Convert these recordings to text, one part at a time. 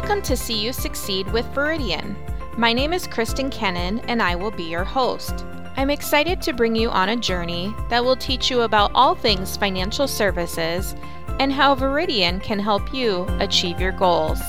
Welcome to See You Succeed with Veridian. My name is Kristen Kennan, and I will be your host. I'm excited to bring you on a journey that will teach you about all things financial services and how Veridian can help you achieve your goals.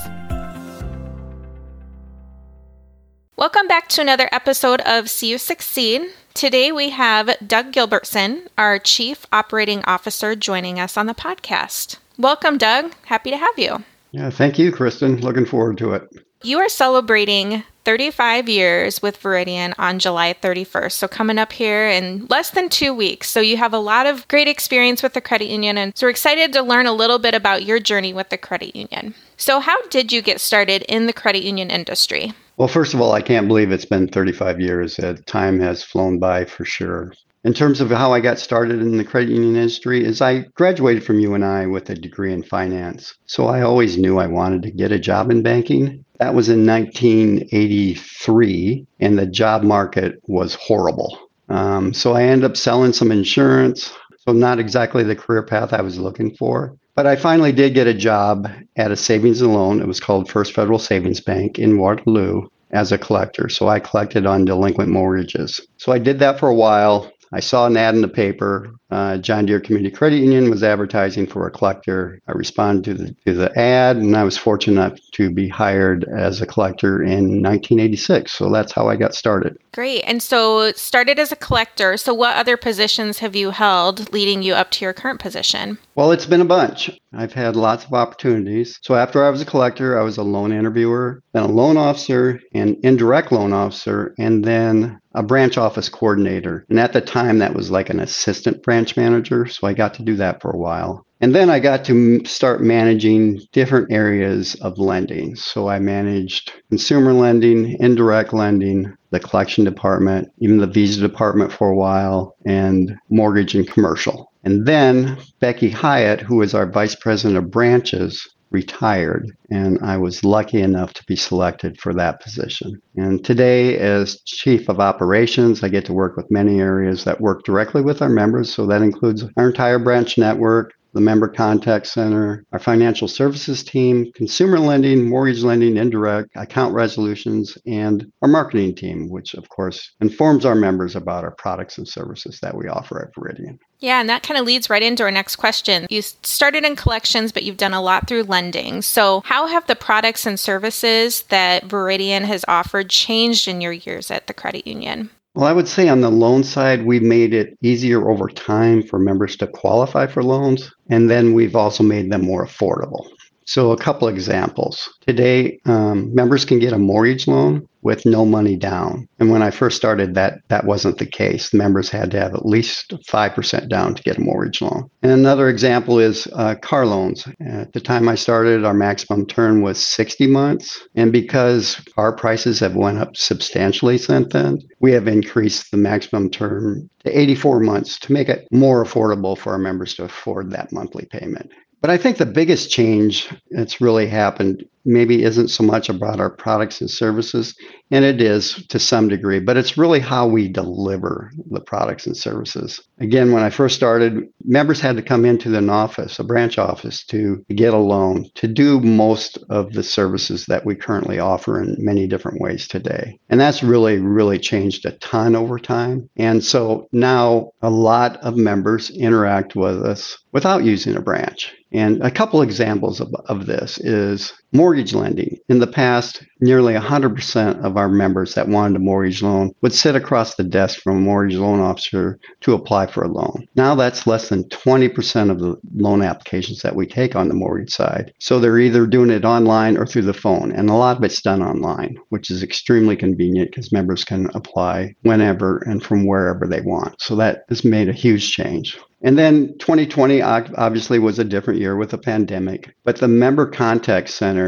Welcome back to another episode of See You Succeed. Today we have Doug Gilbertson, our Chief Operating Officer, joining us on the podcast. Welcome, Doug. Happy to have you. Yeah, thank you, Kristen. Looking forward to it. You are celebrating 35 years with Veridian on July 31st. So, coming up here in less than two weeks. So, you have a lot of great experience with the credit union. And so, we're excited to learn a little bit about your journey with the credit union. So, how did you get started in the credit union industry? Well, first of all, I can't believe it's been 35 years. Uh, time has flown by for sure in terms of how I got started in the credit union industry is I graduated from UNI with a degree in finance. So I always knew I wanted to get a job in banking. That was in 1983 and the job market was horrible. Um, so I ended up selling some insurance. So not exactly the career path I was looking for. But I finally did get a job at a savings and loan. It was called First Federal Savings Bank in Waterloo as a collector. So I collected on delinquent mortgages. So I did that for a while. I saw an ad in the paper. Uh, John Deere Community Credit Union was advertising for a collector. I responded to the, to the ad, and I was fortunate enough to be hired as a collector in 1986. So that's how I got started. Great. And so started as a collector. So what other positions have you held leading you up to your current position? Well, it's been a bunch. I've had lots of opportunities. So after I was a collector, I was a loan interviewer, then a loan officer, an indirect loan officer, and then a branch office coordinator. And at the time, that was like an assistant branch manager. So I got to do that for a while. And then I got to start managing different areas of lending. So I managed consumer lending, indirect lending, the collection department, even the visa department for a while, and mortgage and commercial. And then Becky Hyatt, who was our vice president of branches, retired, and I was lucky enough to be selected for that position. And today, as Chief of Operations, I get to work with many areas that work directly with our members. So that includes our entire branch network, the member contact center, our financial services team, consumer lending, mortgage lending, indirect, account resolutions, and our marketing team, which of course informs our members about our products and services that we offer at Veridian. Yeah, and that kind of leads right into our next question. You started in collections, but you've done a lot through lending. So, how have the products and services that Veridian has offered changed in your years at the credit union? Well, I would say on the loan side, we've made it easier over time for members to qualify for loans. And then we've also made them more affordable. So, a couple examples. Today, um, members can get a mortgage loan with no money down. And when I first started, that that wasn't the case. Members had to have at least five percent down to get a mortgage loan. And another example is uh, car loans. At the time I started, our maximum term was 60 months, and because car prices have went up substantially since then, we have increased the maximum term to 84 months to make it more affordable for our members to afford that monthly payment. But I think the biggest change that's really happened maybe isn't so much about our products and services, and it is to some degree, but it's really how we deliver the products and services. Again, when I first started, members had to come into an office, a branch office, to get a loan to do most of the services that we currently offer in many different ways today. And that's really, really changed a ton over time. And so now a lot of members interact with us without using a branch. And a couple examples of, of this is mortgage lending. In the past, nearly 100% of our members that wanted a mortgage loan would sit across the desk from a mortgage loan officer to apply for a loan. Now that's less than 20% of the loan applications that we take on the mortgage side. So they're either doing it online or through the phone. And a lot of it's done online, which is extremely convenient because members can apply whenever and from wherever they want. So that has made a huge change. And then 2020 obviously was a different year with the pandemic, but the member contact center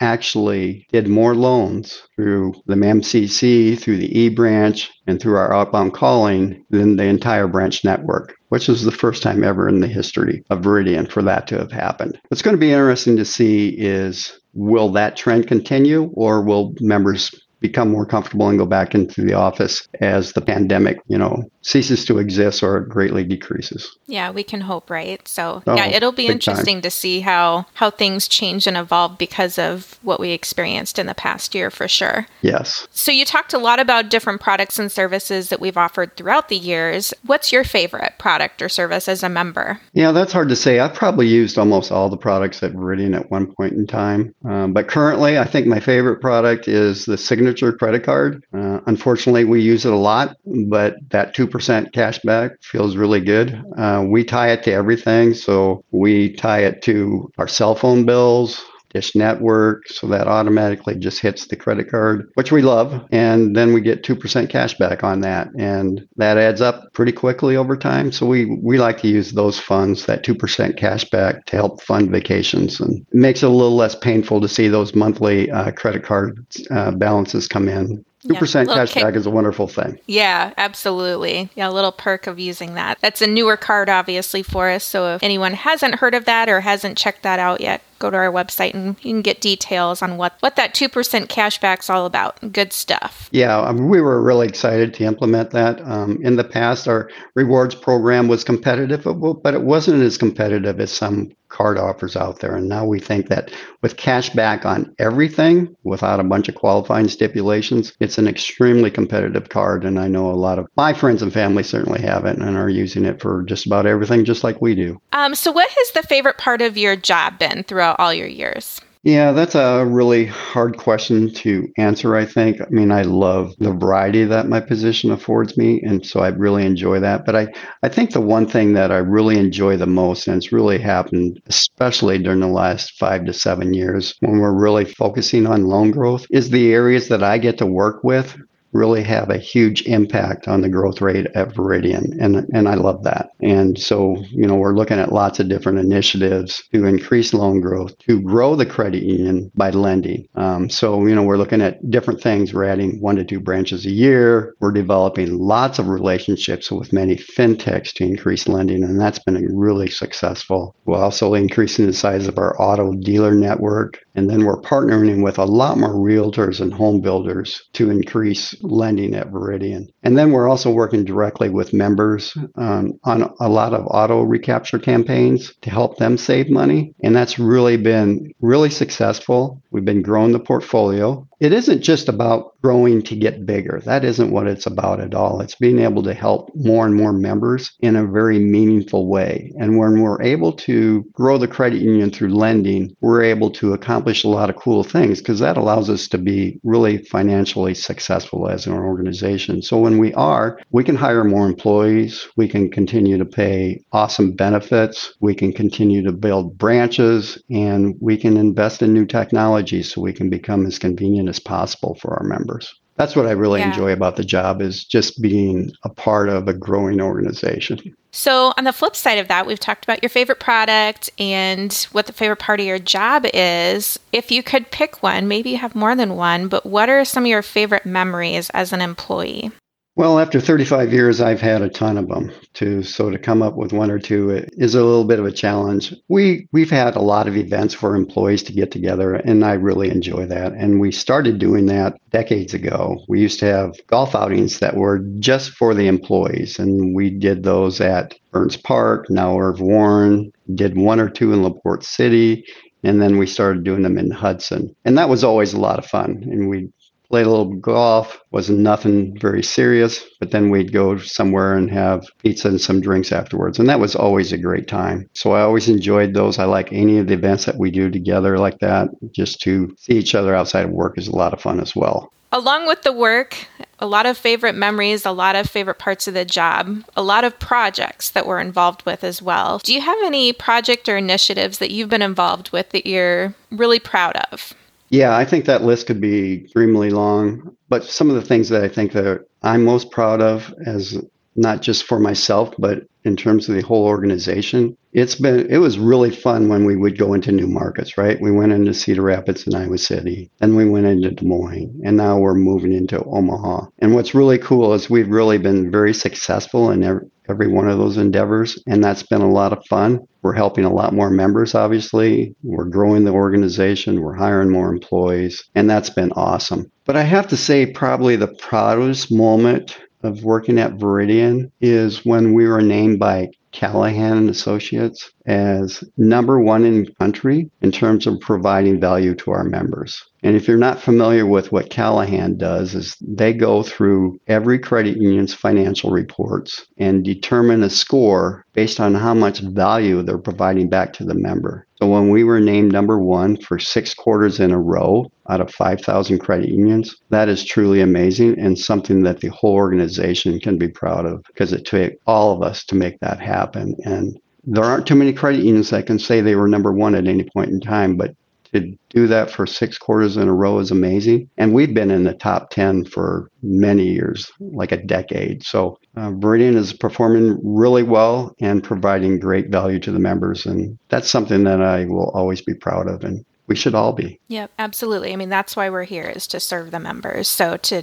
actually did more loans through the MCC, through the E branch, and through our outbound calling than the entire branch network, which is the first time ever in the history of Veridian for that to have happened. What's going to be interesting to see is will that trend continue or will members become more comfortable and go back into the office as the pandemic, you know, ceases to exist or greatly decreases. Yeah, we can hope, right? So, oh, yeah, it'll be interesting time. to see how how things change and evolve because of what we experienced in the past year for sure. Yes. So, you talked a lot about different products and services that we've offered throughout the years. What's your favorite product or service as a member? Yeah, that's hard to say. I've probably used almost all the products at Veridian at one point in time. Um, but currently, I think my favorite product is the Signature credit card. Uh, unfortunately, we use it a lot, but that 2% cash back feels really good. Uh, we tie it to everything. So we tie it to our cell phone bills, Dish Network, so that automatically just hits the credit card, which we love. And then we get 2% cash back on that. And that adds up pretty quickly over time. So we, we like to use those funds, that 2% cash back, to help fund vacations. And it makes it a little less painful to see those monthly uh, credit card uh, balances come in. Two yeah, percent cash back is a wonderful thing. Yeah, absolutely. Yeah, a little perk of using that. That's a newer card, obviously, for us. So if anyone hasn't heard of that or hasn't checked that out yet, go to our website and you can get details on what, what that 2% cashback's all about. Good stuff. Yeah, um, we were really excited to implement that. Um, in the past, our rewards program was competitive, but it wasn't as competitive as some card offers out there. And now we think that with cash back on everything without a bunch of qualifying stipulations, it's an extremely competitive card. And I know a lot of my friends and family certainly have it and are using it for just about everything, just like we do. Um, so, what has the favorite part of your job been throughout? Throughout all your years? Yeah, that's a really hard question to answer, I think. I mean, I love the variety that my position affords me, and so I really enjoy that. But I, I think the one thing that I really enjoy the most, and it's really happened, especially during the last five to seven years, when we're really focusing on loan growth, is the areas that I get to work with really have a huge impact on the growth rate at Veridian. And, and I love that. And so, you know, we're looking at lots of different initiatives to increase loan growth, to grow the credit union by lending. Um, so, you know, we're looking at different things. We're adding one to two branches a year. We're developing lots of relationships with many fintechs to increase lending. And that's been really successful. We're also increasing the size of our auto dealer network. And then we're partnering with a lot more realtors and home builders to increase lending at Veridian. And then we're also working directly with members um, on a lot of auto recapture campaigns to help them save money. And that's really been really successful. We've been growing the portfolio. It isn't just about growing to get bigger. That isn't what it's about at all. It's being able to help more and more members in a very meaningful way. And when we're able to grow the credit union through lending, we're able to accomplish a lot of cool things because that allows us to be really financially successful as an organization. So when we are, we can hire more employees, we can continue to pay awesome benefits, we can continue to build branches, and we can invest in new technology so we can become as convenient as possible for our members. That's what I really yeah. enjoy about the job is just being a part of a growing organization. So, on the flip side of that, we've talked about your favorite product and what the favorite part of your job is. If you could pick one, maybe you have more than one, but what are some of your favorite memories as an employee? Well, after 35 years, I've had a ton of them. To so to come up with one or two is a little bit of a challenge. We we've had a lot of events for employees to get together, and I really enjoy that. And we started doing that decades ago. We used to have golf outings that were just for the employees, and we did those at Burns Park, now Irv Warren. Did one or two in LaPorte City, and then we started doing them in Hudson. And that was always a lot of fun. And we played a little golf, wasn't nothing very serious, but then we'd go somewhere and have pizza and some drinks afterwards. And that was always a great time. So I always enjoyed those. I like any of the events that we do together like that. Just to see each other outside of work is a lot of fun as well. Along with the work, a lot of favorite memories, a lot of favorite parts of the job, a lot of projects that we're involved with as well. Do you have any project or initiatives that you've been involved with that you're really proud of? Yeah, I think that list could be extremely long. But some of the things that I think that I'm most proud of, as not just for myself, but in terms of the whole organization, it's been it was really fun when we would go into new markets. Right, we went into Cedar Rapids and Iowa City, and we went into Des Moines, and now we're moving into Omaha. And what's really cool is we've really been very successful in every, every one of those endeavors, and that's been a lot of fun We're helping a lot more members, obviously. We're growing the organization. We're hiring more employees, and that's been awesome. But I have to say, probably the proudest moment of working at Veridian is when we were named by Callahan and Associates as number one in the country in terms of providing value to our members. And if you're not familiar with what Callahan does is they go through every credit union's financial reports and determine a score based on how much value they're providing back to the member. So when we were named number 1 for 6 quarters in a row out of 5,000 credit unions, that is truly amazing and something that the whole organization can be proud of because it took all of us to make that happen and there aren't too many credit unions that can say they were number one at any point in time, but to do that for six quarters in a row is amazing. And we've been in the top 10 for many years, like a decade. So uh, Veridian is performing really well and providing great value to the members. And that's something that I will always be proud of. And we should all be. Yep, absolutely. I mean, that's why we're here is to serve the members. So to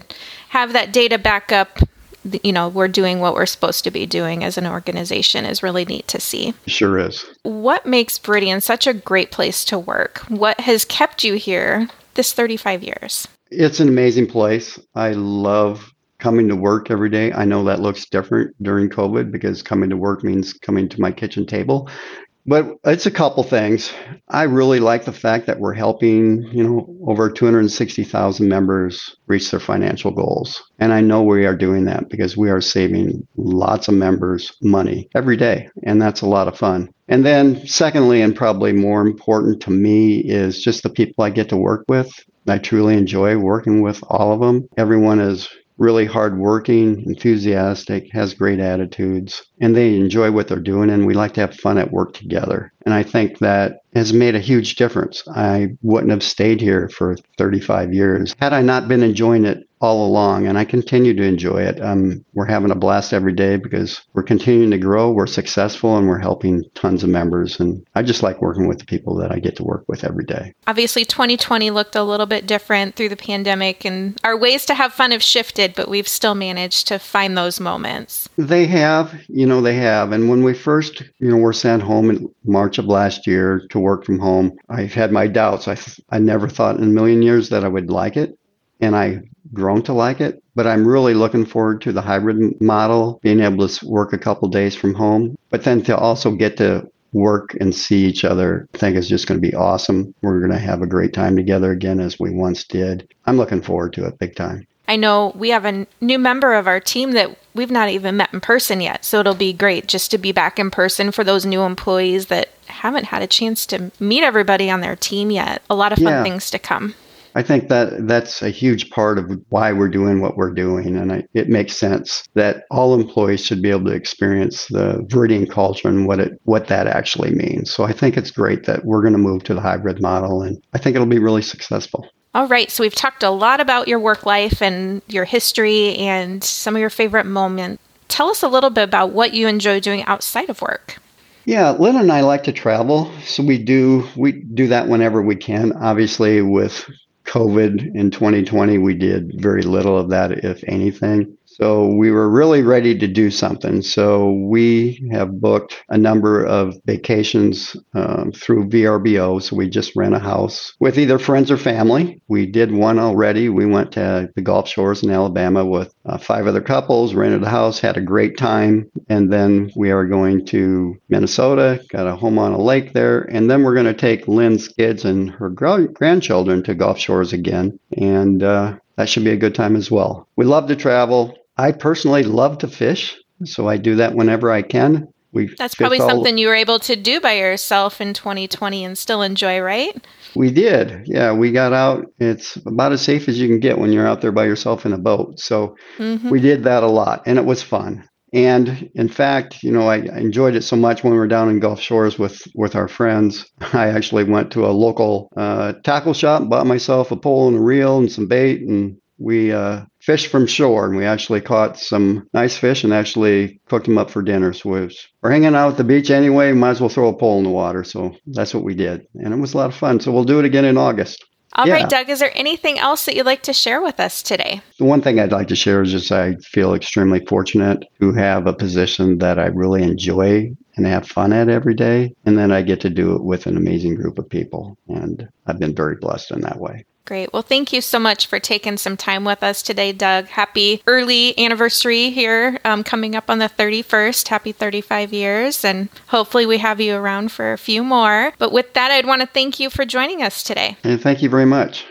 have that data backup you know, we're doing what we're supposed to be doing as an organization is really neat to see. Sure is. What makes Veridian such a great place to work? What has kept you here this 35 years? It's an amazing place. I love coming to work every day. I know that looks different during COVID because coming to work means coming to my kitchen table. But it's a couple things. I really like the fact that we're helping, you know, over 260,000 members reach their financial goals. And I know we are doing that because we are saving lots of members money every day. And that's a lot of fun. And then, secondly, and probably more important to me, is just the people I get to work with. I truly enjoy working with all of them. Everyone is really hardworking, enthusiastic, has great attitudes, and they enjoy what they're doing. And we like to have fun at work together. And I think that has made a huge difference. I wouldn't have stayed here for 35 years had I not been enjoying it all along, and I continue to enjoy it. Um, we're having a blast every day because we're continuing to grow, we're successful, and we're helping tons of members. And I just like working with the people that I get to work with every day. Obviously, 2020 looked a little bit different through the pandemic, and our ways to have fun have shifted, but we've still managed to find those moments. They have, you know, they have. And when we first, you know, were sent home in March of last year to work from home, I've had my doubts. I, I never thought in a million years that I would like it and I've grown to like it. But I'm really looking forward to the hybrid model, being able to work a couple days from home, but then to also get to work and see each other. I think is just going to be awesome. We're going to have a great time together again as we once did. I'm looking forward to it big time. I know we have a new member of our team that we've not even met in person yet. So it'll be great just to be back in person for those new employees that haven't had a chance to meet everybody on their team yet. A lot of fun yeah. things to come. I think that that's a huge part of why we're doing what we're doing. And I, it makes sense that all employees should be able to experience the Veridian culture and what it what that actually means. So I think it's great that we're going to move to the hybrid model and I think it'll be really successful. All right, so we've talked a lot about your work life and your history and some of your favorite moments. Tell us a little bit about what you enjoy doing outside of work. Yeah, Lynn and I like to travel, so we do we do that whenever we can. Obviously, with COVID in 2020, we did very little of that, if anything. So we were really ready to do something. So we have booked a number of vacations um, through VRBO. So we just rent a house with either friends or family. We did one already. We went to the Gulf Shores in Alabama with uh, five other couples, rented a house, had a great time. And then we are going to Minnesota, got a home on a lake there. And then we're going to take Lynn's kids and her grandchildren to Gulf Shores again. And uh, that should be a good time as well. We love to travel. I personally love to fish, so I do that whenever I can. We That's probably something you were able to do by yourself in 2020 and still enjoy, right? We did. Yeah, we got out. It's about as safe as you can get when you're out there by yourself in a boat. So mm-hmm. we did that a lot and it was fun. And in fact, you know, I, I, enjoyed it so much when we were down in Gulf Shores with with our friends. I actually went to a local uh, tackle shop, and bought myself a pole and a reel and some bait, and we uh, fished from shore and we actually caught some nice fish and actually cooked them up for dinner. So was, we're hanging out at the beach anyway, might as well throw a pole in the water. So that's what we did. And it was a lot of fun. So we'll do it again in August. All yeah. right, Doug, is there anything else that you'd like to share with us today? The one thing I'd like to share is just I feel extremely fortunate to have a position that I really enjoy and have fun at every day. And then I get to do it with an amazing group of people. And I've been very blessed in that way. Great. Well, thank you so much for taking some time with us today, Doug. Happy early anniversary here um, coming up on the 31st. Happy 35 years. And hopefully we have you around for a few more. But with that, I'd want to thank you for joining us today. And thank you very much.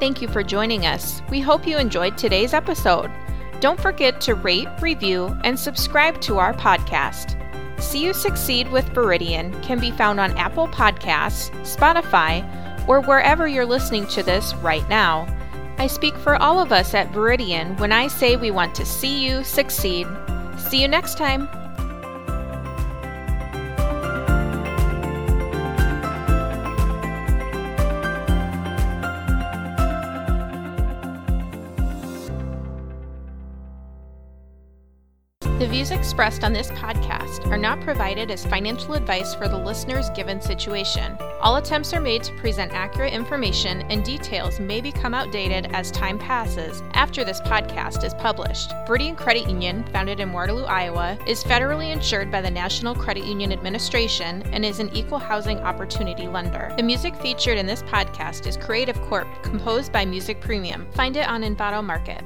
Thank you for joining us. We hope you enjoyed today's episode. Don't forget to rate, review, and subscribe to our podcast. See You Succeed with Veridian can be found on Apple Podcasts, Spotify, or wherever you're listening to this right now. I speak for all of us at Veridian when I say we want to see you succeed. See you next time. The views expressed on this podcast are not provided as financial advice for the listener's given situation. All attempts are made to present accurate information, and details may become outdated as time passes after this podcast is published. Veridian Credit Union, founded in Waterloo, Iowa, is federally insured by the National Credit Union Administration and is an equal housing opportunity lender. The music featured in this podcast is Creative Corp, composed by Music Premium. Find it on Envato Market.